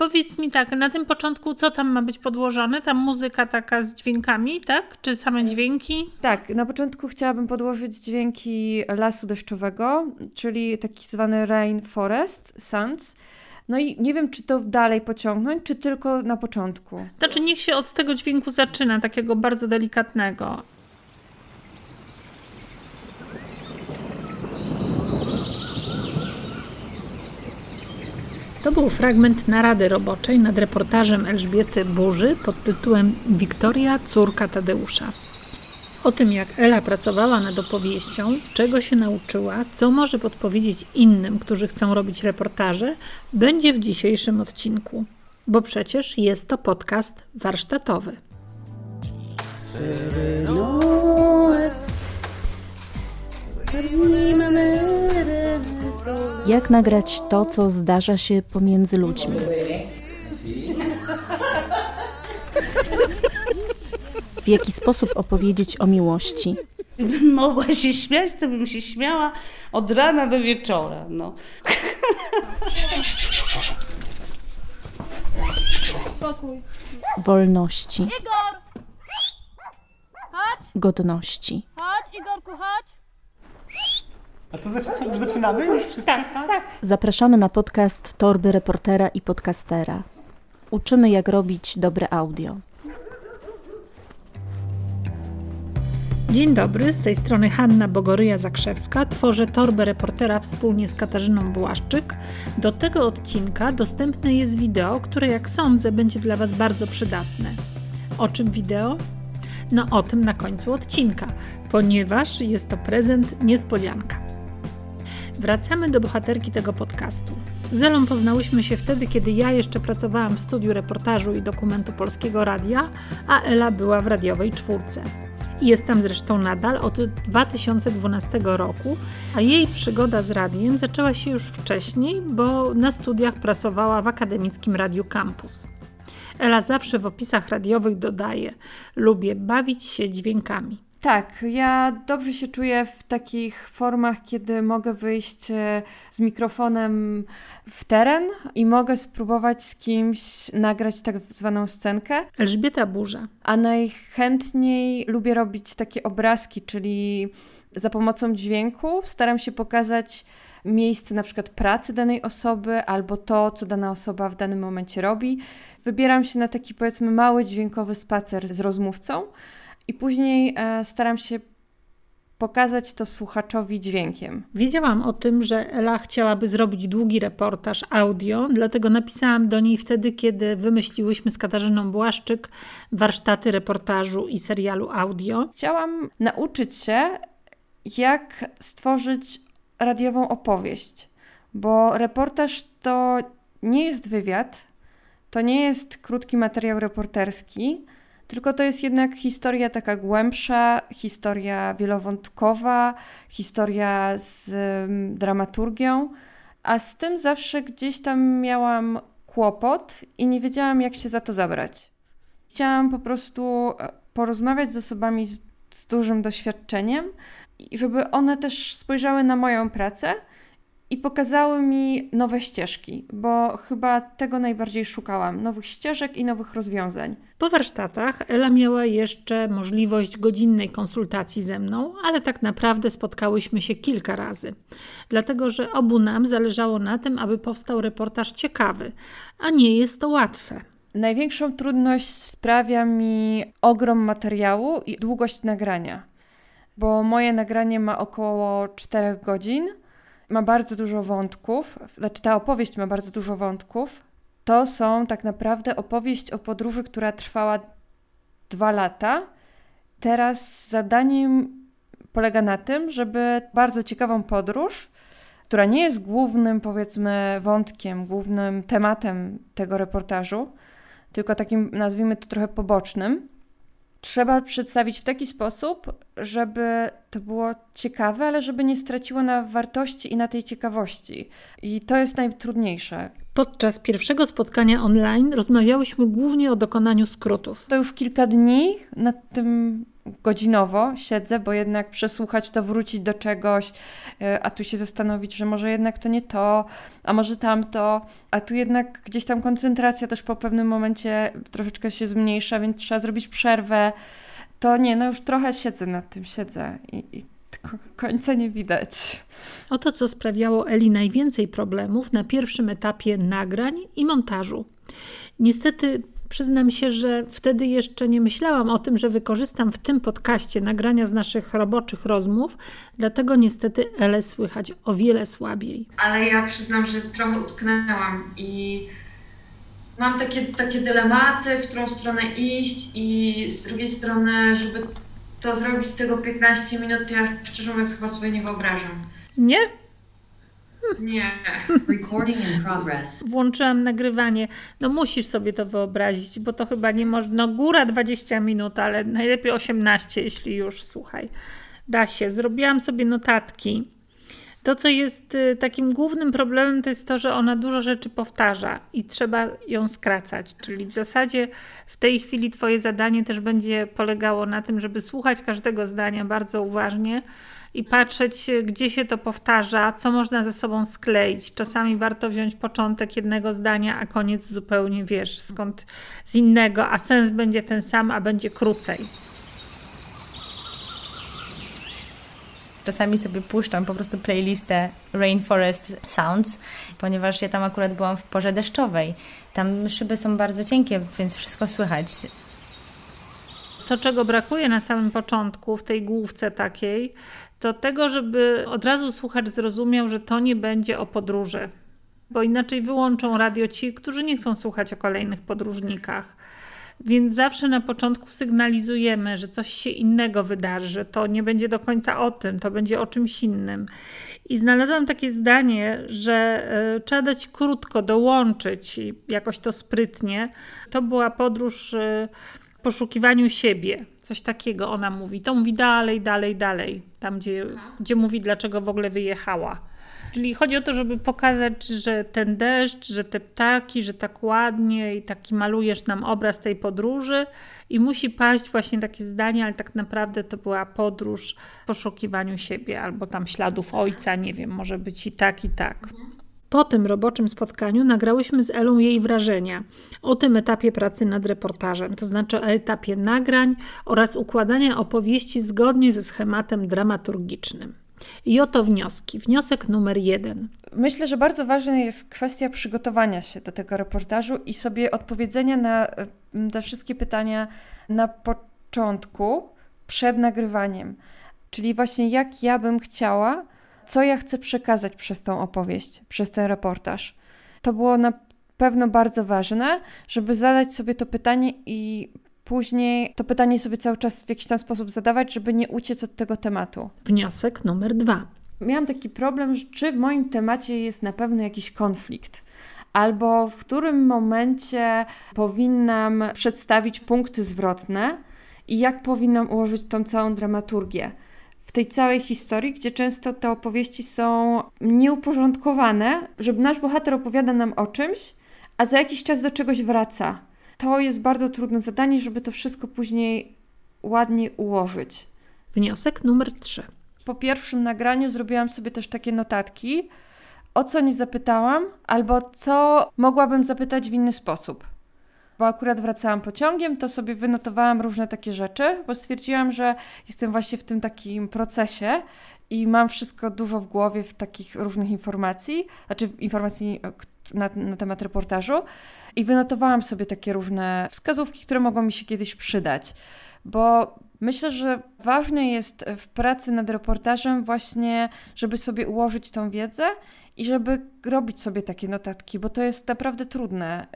Powiedz mi tak, na tym początku co tam ma być podłożone? Ta muzyka taka z dźwiękami, tak? Czy same dźwięki? Tak, na początku chciałabym podłożyć dźwięki lasu deszczowego, czyli taki zwany rainforest sounds. No i nie wiem, czy to dalej pociągnąć, czy tylko na początku. Znaczy, niech się od tego dźwięku zaczyna, takiego bardzo delikatnego. To był fragment narady roboczej nad reportażem Elżbiety Burzy pod tytułem Wiktoria, córka Tadeusza. O tym, jak Ela pracowała nad opowieścią, czego się nauczyła, co może podpowiedzieć innym, którzy chcą robić reportaże, będzie w dzisiejszym odcinku, bo przecież jest to podcast warsztatowy. Jak nagrać to, co zdarza się pomiędzy ludźmi? W jaki sposób opowiedzieć o miłości? Gdybym mogła się śmiać, to bym się śmiała od rana do wieczora. No. Spokój. Wolności, Igor! Chodź, godności. chodź, Igorku, chodź. A to znaczy co, już zaczynamy? Już wszystko tak? Zapraszamy na podcast Torby Reportera i Podcastera. Uczymy, jak robić dobre audio. Dzień dobry, z tej strony Hanna Bogoryja-Zakrzewska. Tworzę torbę reportera wspólnie z Katarzyną Błaszczyk. Do tego odcinka dostępne jest wideo, które jak sądzę będzie dla Was bardzo przydatne. O czym wideo? No o tym na końcu odcinka, ponieważ jest to prezent niespodzianka. Wracamy do bohaterki tego podcastu. Z Elą poznałyśmy się wtedy, kiedy ja jeszcze pracowałam w studiu reportażu i dokumentu Polskiego Radia, a Ela była w radiowej czwórce. I Jest tam zresztą nadal od 2012 roku, a jej przygoda z radiem zaczęła się już wcześniej, bo na studiach pracowała w akademickim Radiu Campus. Ela zawsze w opisach radiowych dodaje: Lubię bawić się dźwiękami. Tak, ja dobrze się czuję w takich formach, kiedy mogę wyjść e, z mikrofonem w teren i mogę spróbować z kimś nagrać tak zwaną scenkę. Elżbieta Burza. A najchętniej lubię robić takie obrazki, czyli za pomocą dźwięku staram się pokazać miejsce na przykład pracy danej osoby albo to, co dana osoba w danym momencie robi. Wybieram się na taki powiedzmy mały dźwiękowy spacer z rozmówcą i później e, staram się pokazać to słuchaczowi dźwiękiem. Wiedziałam o tym, że Ela chciałaby zrobić długi reportaż audio, dlatego napisałam do niej wtedy, kiedy wymyśliłyśmy z Katarzyną Błaszczyk warsztaty reportażu i serialu audio. Chciałam nauczyć się, jak stworzyć radiową opowieść, bo reportaż to nie jest wywiad, to nie jest krótki materiał reporterski, tylko to jest jednak historia taka głębsza, historia wielowątkowa, historia z ym, dramaturgią, a z tym zawsze gdzieś tam miałam kłopot i nie wiedziałam, jak się za to zabrać. Chciałam po prostu e, porozmawiać z osobami z, z dużym doświadczeniem i żeby one też spojrzały na moją pracę i pokazały mi nowe ścieżki, bo chyba tego najbardziej szukałam nowych ścieżek i nowych rozwiązań. Po warsztatach Ela miała jeszcze możliwość godzinnej konsultacji ze mną, ale tak naprawdę spotkałyśmy się kilka razy, dlatego że obu nam zależało na tym, aby powstał reportaż ciekawy, a nie jest to łatwe. Największą trudność sprawia mi ogrom materiału i długość nagrania, bo moje nagranie ma około 4 godzin, ma bardzo dużo wątków, znaczy ta opowieść ma bardzo dużo wątków. To są tak naprawdę opowieść o podróży, która trwała dwa lata. Teraz zadaniem polega na tym, żeby bardzo ciekawą podróż, która nie jest głównym, powiedzmy, wątkiem, głównym tematem tego reportażu, tylko takim, nazwijmy to trochę pobocznym, trzeba przedstawić w taki sposób, żeby to było ciekawe, ale żeby nie straciło na wartości i na tej ciekawości. I to jest najtrudniejsze. Podczas pierwszego spotkania online rozmawiałyśmy głównie o dokonaniu skrótów. To już kilka dni nad tym godzinowo siedzę, bo jednak przesłuchać to, wrócić do czegoś, e, a tu się zastanowić, że może jednak to nie to, a może tamto, a tu jednak gdzieś tam koncentracja też po pewnym momencie troszeczkę się zmniejsza, więc trzeba zrobić przerwę. To nie, no już trochę siedzę nad tym, siedzę i, i końca nie widać. Oto co sprawiało Eli najwięcej problemów na pierwszym etapie nagrań i montażu. Niestety przyznam się, że wtedy jeszcze nie myślałam o tym, że wykorzystam w tym podcaście nagrania z naszych roboczych rozmów, dlatego niestety Elę słychać o wiele słabiej. Ale ja przyznam, że trochę utknęłam i mam takie, takie dylematy, w którą stronę iść i z drugiej strony, żeby to zrobić z tego 15 minut, to ja szczerze mówiąc chyba sobie nie wyobrażam. Nie? Nie. Recording in progress. Włączyłam nagrywanie. No musisz sobie to wyobrazić, bo to chyba nie można. No góra 20 minut, ale najlepiej 18, jeśli już, słuchaj. Da się. Zrobiłam sobie notatki. To, co jest y, takim głównym problemem, to jest to, że ona dużo rzeczy powtarza i trzeba ją skracać. Czyli w zasadzie w tej chwili Twoje zadanie też będzie polegało na tym, żeby słuchać każdego zdania bardzo uważnie i patrzeć, gdzie się to powtarza, co można ze sobą skleić. Czasami warto wziąć początek jednego zdania, a koniec zupełnie wiesz skąd z innego, a sens będzie ten sam, a będzie krócej. Czasami sobie puszczam po prostu playlistę Rainforest Sounds, ponieważ ja tam akurat byłam w porze deszczowej. Tam szyby są bardzo cienkie, więc wszystko słychać. To, czego brakuje na samym początku, w tej główce takiej, to tego, żeby od razu słuchacz zrozumiał, że to nie będzie o podróży. Bo inaczej wyłączą radio ci, którzy nie chcą słuchać o kolejnych podróżnikach. Więc zawsze na początku sygnalizujemy, że coś się innego wydarzy, to nie będzie do końca o tym, to będzie o czymś innym. I znalazłam takie zdanie, że y, trzeba dać krótko, dołączyć jakoś to sprytnie. To była podróż y, poszukiwaniu siebie. Coś takiego ona mówi. To mówi dalej, dalej, dalej. Tam, gdzie, gdzie mówi, dlaczego w ogóle wyjechała. Czyli chodzi o to, żeby pokazać, że ten deszcz, że te ptaki, że tak ładnie i taki malujesz nam obraz tej podróży i musi paść właśnie takie zdanie, ale tak naprawdę to była podróż w poszukiwaniu siebie albo tam śladów ojca, nie wiem, może być i tak, i tak. Po tym roboczym spotkaniu nagrałyśmy z Elą jej wrażenia o tym etapie pracy nad reportażem, to znaczy o etapie nagrań oraz układania opowieści zgodnie ze schematem dramaturgicznym. I oto wnioski. Wniosek numer jeden. Myślę, że bardzo ważna jest kwestia przygotowania się do tego reportażu i sobie odpowiedzenia na te wszystkie pytania na początku, przed nagrywaniem. Czyli właśnie jak ja bym chciała, co ja chcę przekazać przez tą opowieść, przez ten reportaż. To było na pewno bardzo ważne, żeby zadać sobie to pytanie i później to pytanie sobie cały czas w jakiś tam sposób zadawać, żeby nie uciec od tego tematu. Wniosek numer dwa. Miałam taki problem, czy w moim temacie jest na pewno jakiś konflikt. Albo w którym momencie powinnam przedstawić punkty zwrotne i jak powinnam ułożyć tą całą dramaturgię w tej całej historii, gdzie często te opowieści są nieuporządkowane, żeby nasz bohater opowiada nam o czymś, a za jakiś czas do czegoś wraca. To jest bardzo trudne zadanie, żeby to wszystko później ładnie ułożyć. Wniosek numer 3. Po pierwszym nagraniu zrobiłam sobie też takie notatki, o co nie zapytałam, albo co mogłabym zapytać w inny sposób bo akurat wracałam pociągiem, to sobie wynotowałam różne takie rzeczy, bo stwierdziłam, że jestem właśnie w tym takim procesie i mam wszystko dużo w głowie w takich różnych informacji, znaczy informacji na, na temat reportażu i wynotowałam sobie takie różne wskazówki, które mogą mi się kiedyś przydać, bo myślę, że ważne jest w pracy nad reportażem właśnie, żeby sobie ułożyć tą wiedzę i żeby robić sobie takie notatki, bo to jest naprawdę trudne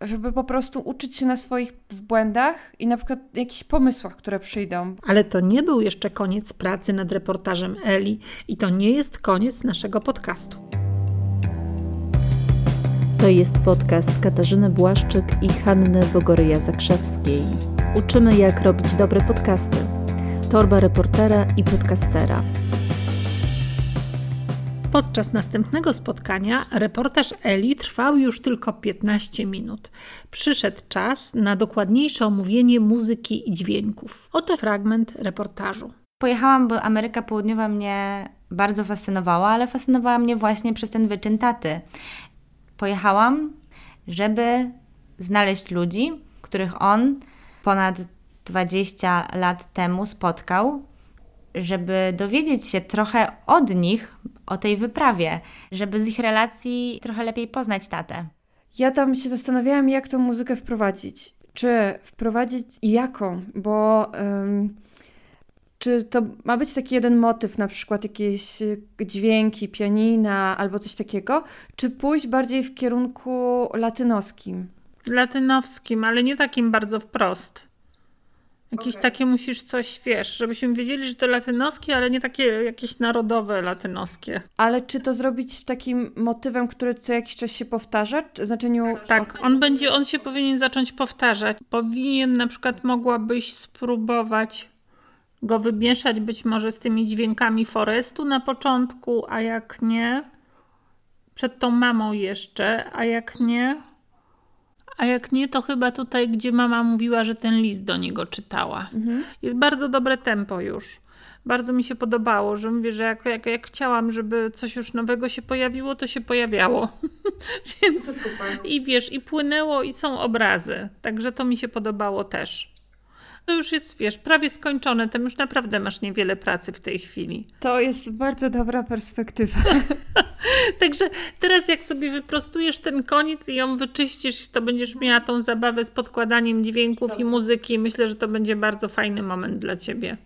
żeby po prostu uczyć się na swoich błędach i na przykład jakichś pomysłach, które przyjdą. Ale to nie był jeszcze koniec pracy nad reportażem Eli i to nie jest koniec naszego podcastu. To jest podcast Katarzyny Błaszczyk i Hanny Bogoryja-Zakrzewskiej. Uczymy, jak robić dobre podcasty. Torba reportera i podcastera. Podczas następnego spotkania reportaż Eli trwał już tylko 15 minut. Przyszedł czas na dokładniejsze omówienie muzyki i dźwięków. Oto fragment reportażu. Pojechałam, bo Ameryka Południowa mnie bardzo fascynowała, ale fascynowała mnie właśnie przez ten wyczyn taty. Pojechałam, żeby znaleźć ludzi, których on ponad 20 lat temu spotkał, żeby dowiedzieć się trochę od nich o tej wyprawie, żeby z ich relacji trochę lepiej poznać tatę. Ja tam się zastanawiałam, jak tą muzykę wprowadzić. Czy wprowadzić i jaką, bo ym, czy to ma być taki jeden motyw, na przykład jakieś y, dźwięki, pianina albo coś takiego, czy pójść bardziej w kierunku latynoskim? Latynowskim, ale nie takim bardzo wprost. Jakieś takie musisz coś, wiesz, żebyśmy wiedzieli, że to latynoskie, ale nie takie jakieś narodowe latynoskie. Ale czy to zrobić takim motywem, który co jakiś czas się powtarza? Czy w znaczeniu. Tak, on będzie, on się powinien zacząć powtarzać. Powinien na przykład mogłabyś spróbować go wymieszać być może z tymi dźwiękami forestu na początku, a jak nie, przed tą mamą jeszcze, a jak nie, a jak nie, to chyba tutaj, gdzie mama mówiła, że ten list do niego czytała. Jest bardzo dobre tempo już. Bardzo mi się podobało, że mówię, że jak, jak, jak chciałam, żeby coś już nowego się pojawiło, to się pojawiało. Więc i wiesz, i płynęło, i są obrazy. Także to mi się podobało też. To już jest, wiesz, prawie skończone. Tam już naprawdę masz niewiele pracy w tej chwili. To jest bardzo dobra perspektywa. Także teraz jak sobie wyprostujesz ten koniec i ją wyczyścisz, to będziesz miała tą zabawę z podkładaniem dźwięków i muzyki. Myślę, że to będzie bardzo fajny moment dla ciebie.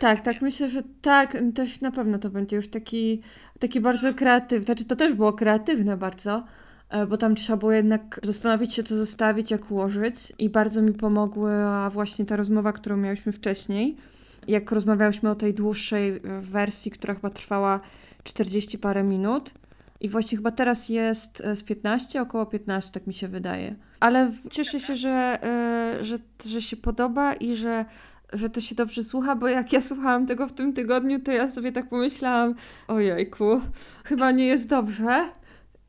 Tak, tak, myślę, że tak, też na pewno to będzie już taki, taki bardzo kreatywny. Znaczy, to też było kreatywne bardzo, bo tam trzeba było jednak zastanowić się, co zostawić, jak ułożyć. I bardzo mi pomogła właśnie ta rozmowa, którą miałyśmy wcześniej. Jak rozmawiałyśmy o tej dłuższej e, wersji, która chyba trwała 40 parę minut. I właśnie chyba teraz jest e, z 15, około 15, tak mi się wydaje. Ale cieszę się, że, e, że, że się podoba i że, że to się dobrze słucha, bo jak ja słuchałam tego w tym tygodniu, to ja sobie tak pomyślałam, ojejku, chyba nie jest dobrze.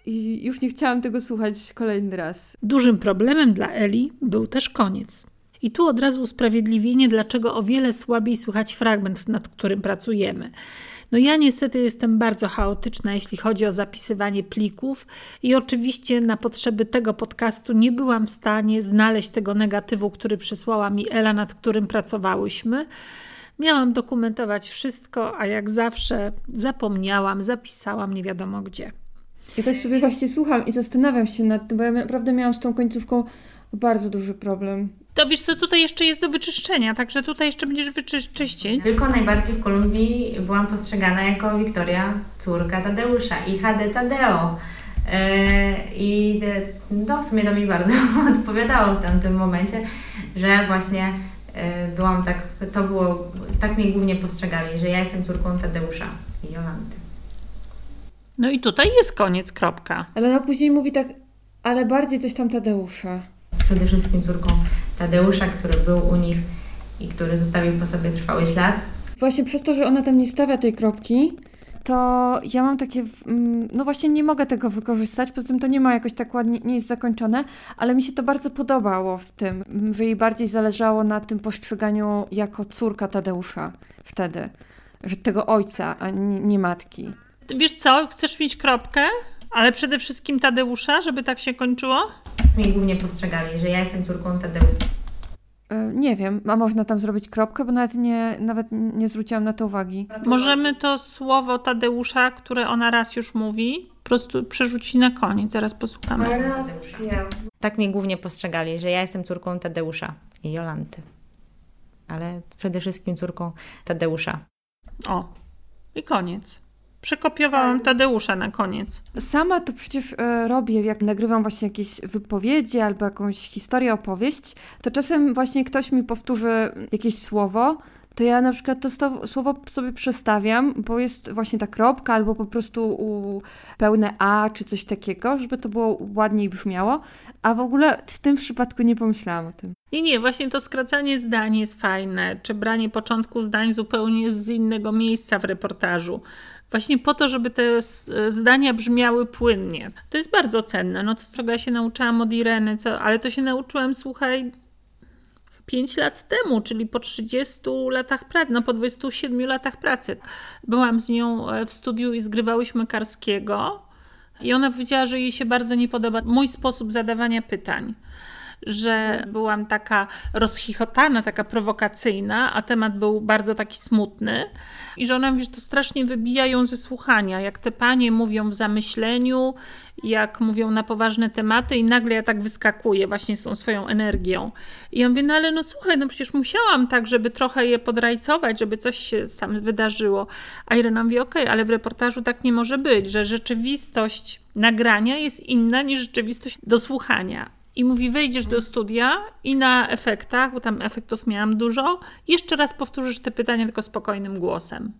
I już nie chciałam tego słuchać kolejny raz. Dużym problemem dla Eli był też koniec. I tu od razu usprawiedliwienie, dlaczego o wiele słabiej słychać fragment, nad którym pracujemy. No ja niestety jestem bardzo chaotyczna, jeśli chodzi o zapisywanie plików i oczywiście na potrzeby tego podcastu nie byłam w stanie znaleźć tego negatywu, który przysłała mi Ela, nad którym pracowałyśmy. Miałam dokumentować wszystko, a jak zawsze zapomniałam, zapisałam nie wiadomo gdzie. Ja tak sobie właśnie słucham i zastanawiam się nad tym, bo ja naprawdę miałam z tą końcówką bardzo duży problem. To wiesz co, tutaj jeszcze jest do wyczyszczenia, także tutaj jeszcze będziesz wyczyścić. Tylko najbardziej w Kolumbii byłam postrzegana jako Wiktoria, córka Tadeusza i HD Tadeo. Yy, I e, no, w sumie to mi bardzo odpowiadało w tamtym momencie, że właśnie e, byłam tak, to było, tak mnie głównie postrzegali, że ja jestem córką Tadeusza i Jolanty. No i tutaj jest koniec, kropka. Ale ona później mówi tak, ale bardziej coś tam Tadeusza. Przede wszystkim córką Tadeusza, który był u nich i który zostawił po sobie trwały ślad. Właśnie przez to, że ona tam nie stawia tej kropki, to ja mam takie, no właśnie nie mogę tego wykorzystać, poza tym to nie ma jakoś tak ładnie, nie jest zakończone, ale mi się to bardzo podobało w tym, że jej bardziej zależało na tym postrzeganiu jako córka Tadeusza wtedy, że tego ojca, a nie, nie matki. Wiesz co, chcesz mieć kropkę, ale przede wszystkim Tadeusza, żeby tak się kończyło? Mnie głównie postrzegali, że ja jestem córką Tadeusza. E, Nie wiem, a można tam zrobić kropkę, bo nawet nie, nawet nie zwróciłam na to uwagi. Możemy to słowo Tadeusza, które ona raz już mówi, po prostu przerzucić na koniec, zaraz posłuchamy. Tak mnie głównie postrzegali, że ja jestem córką Tadeusza i Jolanty. Ale przede wszystkim córką Tadeusza. O, i koniec. Przekopiowałam Tadeusza na koniec. Sama to przecież e, robię, jak nagrywam właśnie jakieś wypowiedzi albo jakąś historię, opowieść, to czasem właśnie ktoś mi powtórzy jakieś słowo, to ja na przykład to słowo sobie przestawiam, bo jest właśnie ta kropka albo po prostu pełne A czy coś takiego, żeby to było ładniej brzmiało, a w ogóle w tym przypadku nie pomyślałam o tym. Nie, nie, właśnie to skracanie zdań jest fajne, czy branie początku zdań zupełnie z innego miejsca w reportażu. Właśnie po to, żeby te zdania brzmiały płynnie. To jest bardzo cenne. No to czego ja się nauczyłam od Ireny, co, ale to się nauczyłam, słuchaj, 5 lat temu, czyli po 30 latach pracy, no po 27 latach pracy. Byłam z nią e, w studiu i zgrywałyśmy Karskiego i ona powiedziała, że jej się bardzo nie podoba mój sposób zadawania pytań. Że byłam taka rozchichotana, taka prowokacyjna, a temat był bardzo taki smutny. I że ona że to strasznie wybija ją ze słuchania. Jak te panie mówią w zamyśleniu, jak mówią na poważne tematy, i nagle ja tak wyskakuję właśnie z tą swoją energią. I ja mówię, no ale no słuchaj, no przecież musiałam tak, żeby trochę je podrajcować, żeby coś się tam wydarzyło. A Irena mówi, okej, ale w reportażu tak nie może być, że rzeczywistość nagrania jest inna niż rzeczywistość do słuchania. I mówi, wejdziesz do studia i na efektach, bo tam efektów miałam dużo, jeszcze raz powtórzysz te pytania tylko spokojnym głosem.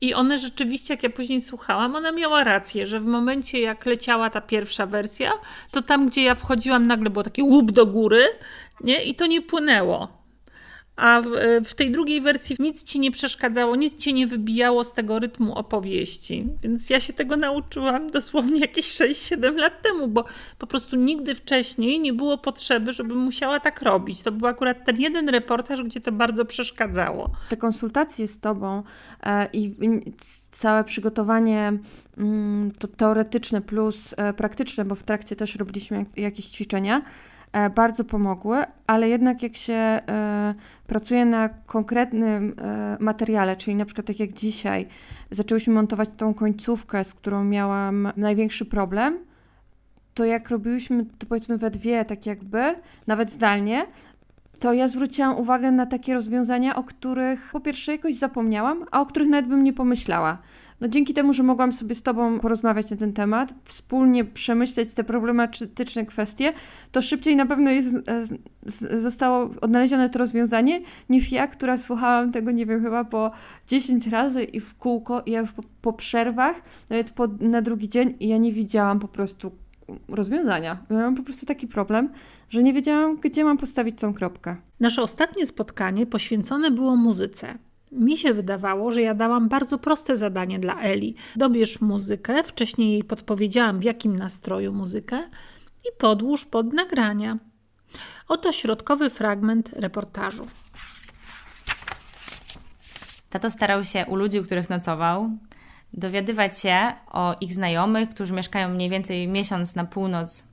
I one rzeczywiście, jak ja później słuchałam, ona miała rację, że w momencie, jak leciała ta pierwsza wersja, to tam, gdzie ja wchodziłam, nagle było takie łup do góry, nie? I to nie płynęło. A w, w tej drugiej wersji nic ci nie przeszkadzało, nic cię nie wybijało z tego rytmu opowieści. Więc ja się tego nauczyłam dosłownie jakieś 6-7 lat temu, bo po prostu nigdy wcześniej nie było potrzeby, żebym musiała tak robić. To był akurat ten jeden reportaż, gdzie to bardzo przeszkadzało. Te konsultacje z Tobą e, i całe przygotowanie mm, to teoretyczne plus e, praktyczne, bo w trakcie też robiliśmy jak, jakieś ćwiczenia, e, bardzo pomogły, ale jednak jak się pracuje na konkretnym e, materiale, czyli na przykład tak jak dzisiaj zaczęłyśmy montować tą końcówkę, z którą miałam największy problem, to jak robiłyśmy to powiedzmy we dwie, tak jakby, nawet zdalnie, to ja zwróciłam uwagę na takie rozwiązania, o których po pierwsze jakoś zapomniałam, a o których nawet bym nie pomyślała. No dzięki temu, że mogłam sobie z Tobą porozmawiać na ten temat, wspólnie przemyśleć te problematyczne kwestie, to szybciej na pewno jest, e, zostało odnalezione to rozwiązanie, niż ja, która słuchałam tego, nie wiem, chyba po 10 razy i w kółko, i ja po, po przerwach, nawet po, na drugi dzień, i ja nie widziałam po prostu rozwiązania. Miałam po prostu taki problem, że nie wiedziałam, gdzie mam postawić tą kropkę. Nasze ostatnie spotkanie poświęcone było muzyce. Mi się wydawało, że ja dałam bardzo proste zadanie dla Eli. Dobierz muzykę, wcześniej jej podpowiedziałam, w jakim nastroju muzykę i podłóż pod nagrania. Oto środkowy fragment reportażu. Tato starał się u ludzi, u których nocował, dowiadywać się o ich znajomych, którzy mieszkają mniej więcej miesiąc na północ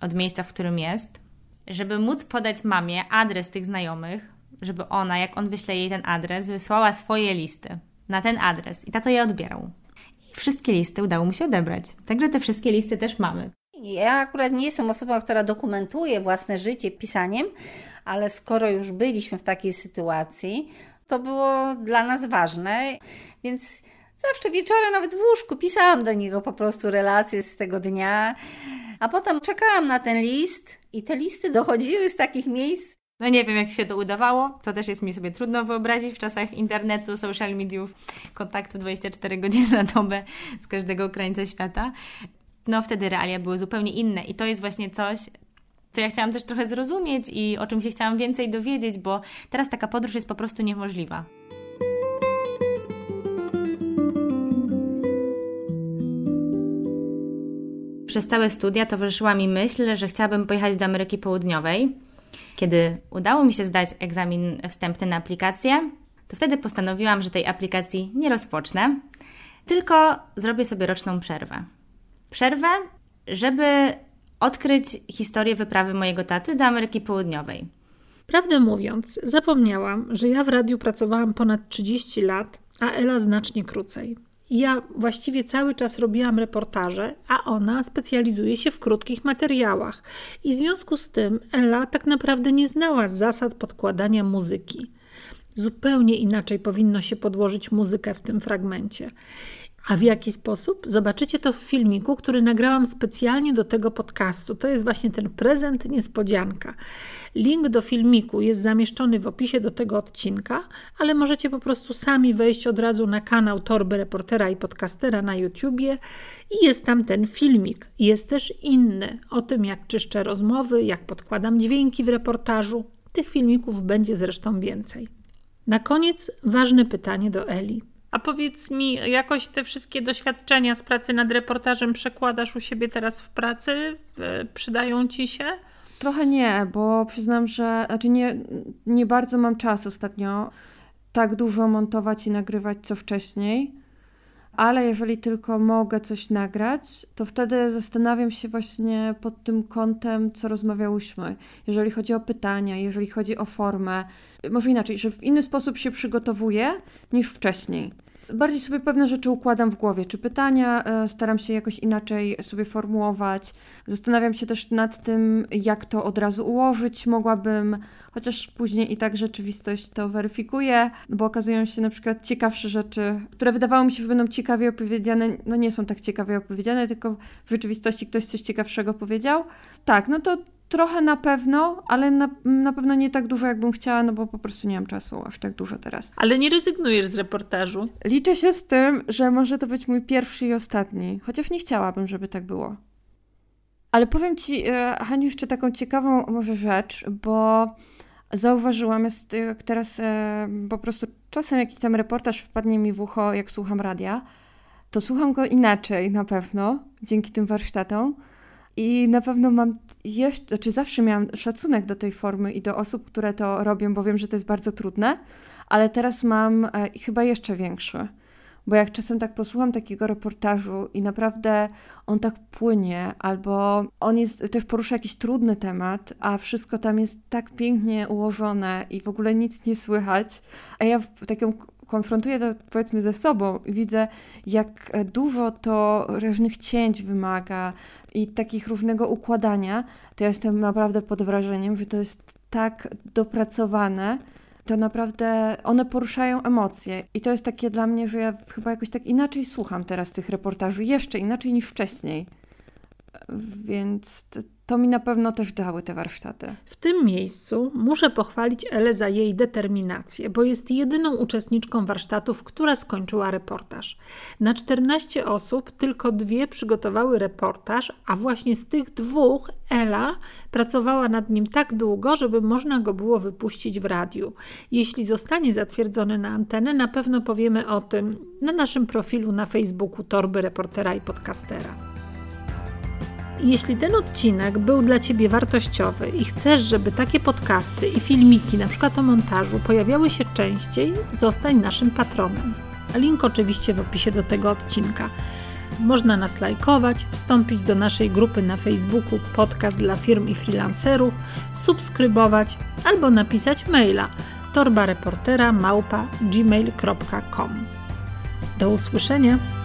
od miejsca, w którym jest, żeby móc podać mamie adres tych znajomych, żeby ona, jak on wyśle jej ten adres, wysłała swoje listy na ten adres i tato je odbierał. I wszystkie listy udało mu się odebrać. Także te wszystkie listy też mamy. Ja akurat nie jestem osobą, która dokumentuje własne życie pisaniem, ale skoro już byliśmy w takiej sytuacji, to było dla nas ważne, więc zawsze wieczorem, nawet w łóżku, pisałam do niego po prostu relacje z tego dnia, a potem czekałam na ten list i te listy dochodziły z takich miejsc, No nie wiem, jak się to udawało. To też jest mi sobie trudno wyobrazić w czasach internetu, social mediów, kontaktu 24 godziny na dobę z każdego krańca świata. No wtedy realia były zupełnie inne i to jest właśnie coś, co ja chciałam też trochę zrozumieć i o czym się chciałam więcej dowiedzieć, bo teraz taka podróż jest po prostu niemożliwa. Przez całe studia towarzyszyła mi myśl, że chciałabym pojechać do Ameryki Południowej. Kiedy udało mi się zdać egzamin wstępny na aplikację, to wtedy postanowiłam, że tej aplikacji nie rozpocznę, tylko zrobię sobie roczną przerwę. Przerwę, żeby odkryć historię wyprawy mojego taty do Ameryki Południowej. Prawdę mówiąc, zapomniałam, że ja w radiu pracowałam ponad 30 lat, a Ela znacznie krócej. Ja właściwie cały czas robiłam reportaże, a ona specjalizuje się w krótkich materiałach. I w związku z tym Ela tak naprawdę nie znała zasad podkładania muzyki. Zupełnie inaczej powinno się podłożyć muzykę w tym fragmencie. A w jaki sposób? Zobaczycie to w filmiku, który nagrałam specjalnie do tego podcastu. To jest właśnie ten prezent niespodzianka. Link do filmiku jest zamieszczony w opisie do tego odcinka, ale możecie po prostu sami wejść od razu na kanał Torby Reportera i Podcastera na YouTubie i jest tam ten filmik. Jest też inny o tym, jak czyszczę rozmowy, jak podkładam dźwięki w reportażu. Tych filmików będzie zresztą więcej. Na koniec ważne pytanie do Eli. A powiedz mi, jakoś te wszystkie doświadczenia z pracy nad reportażem przekładasz u siebie teraz w pracy? Przydają ci się? Trochę nie, bo przyznam, że znaczy nie, nie bardzo mam czas ostatnio tak dużo montować i nagrywać co wcześniej. Ale jeżeli tylko mogę coś nagrać, to wtedy zastanawiam się właśnie pod tym kątem, co rozmawiałyśmy. Jeżeli chodzi o pytania, jeżeli chodzi o formę, może inaczej, że w inny sposób się przygotowuję niż wcześniej. Bardziej sobie pewne rzeczy układam w głowie, czy pytania e, staram się jakoś inaczej sobie formułować. Zastanawiam się też nad tym, jak to od razu ułożyć. Mogłabym, chociaż później i tak rzeczywistość to weryfikuje, bo okazują się na przykład ciekawsze rzeczy, które wydawało mi się, że będą ciekawie opowiedziane, no nie są tak ciekawie opowiedziane, tylko w rzeczywistości ktoś coś ciekawszego powiedział. Tak, no to trochę na pewno, ale na, na pewno nie tak dużo, jakbym chciała, no bo po prostu nie mam czasu aż tak dużo teraz. Ale nie rezygnujesz z reportażu. Liczę się z tym, że może to być mój pierwszy i ostatni, chociaż nie chciałabym, żeby tak było. Ale powiem Ci, e, Haniu, jeszcze taką ciekawą może rzecz, bo zauważyłam, jest, jak teraz e, po prostu czasem jakiś tam reportaż wpadnie mi w ucho, jak słucham radia, to słucham go inaczej na pewno, dzięki tym warsztatom. I na pewno mam jeszcze, znaczy zawsze miałam szacunek do tej formy i do osób, które to robią, bo wiem, że to jest bardzo trudne, ale teraz mam e, chyba jeszcze większy. Bo jak czasem tak posłucham takiego reportażu i naprawdę on tak płynie, albo on jest, też porusza jakiś trudny temat, a wszystko tam jest tak pięknie ułożone i w ogóle nic nie słychać, a ja w taką konfrontuję to powiedzmy ze sobą i widzę, jak dużo to różnych cięć wymaga i takich różnego układania, to ja jestem naprawdę pod wrażeniem, że to jest tak dopracowane, to naprawdę one poruszają emocje. I to jest takie dla mnie, że ja chyba jakoś tak inaczej słucham teraz tych reportaży, jeszcze inaczej niż wcześniej. Więc to mi na pewno też dały te warsztaty. W tym miejscu muszę pochwalić Elę za jej determinację, bo jest jedyną uczestniczką warsztatów, która skończyła reportaż. Na 14 osób tylko dwie przygotowały reportaż, a właśnie z tych dwóch Ela pracowała nad nim tak długo, żeby można go było wypuścić w radiu. Jeśli zostanie zatwierdzony na antenę, na pewno powiemy o tym na naszym profilu na Facebooku Torby Reportera i Podcastera. Jeśli ten odcinek był dla Ciebie wartościowy i chcesz, żeby takie podcasty i filmiki, na przykład o montażu, pojawiały się częściej, zostań naszym patronem. Link oczywiście w opisie do tego odcinka. Można nas lajkować, wstąpić do naszej grupy na Facebooku Podcast dla firm i freelancerów, subskrybować albo napisać maila torbareportera małpa gmail.com. Do usłyszenia!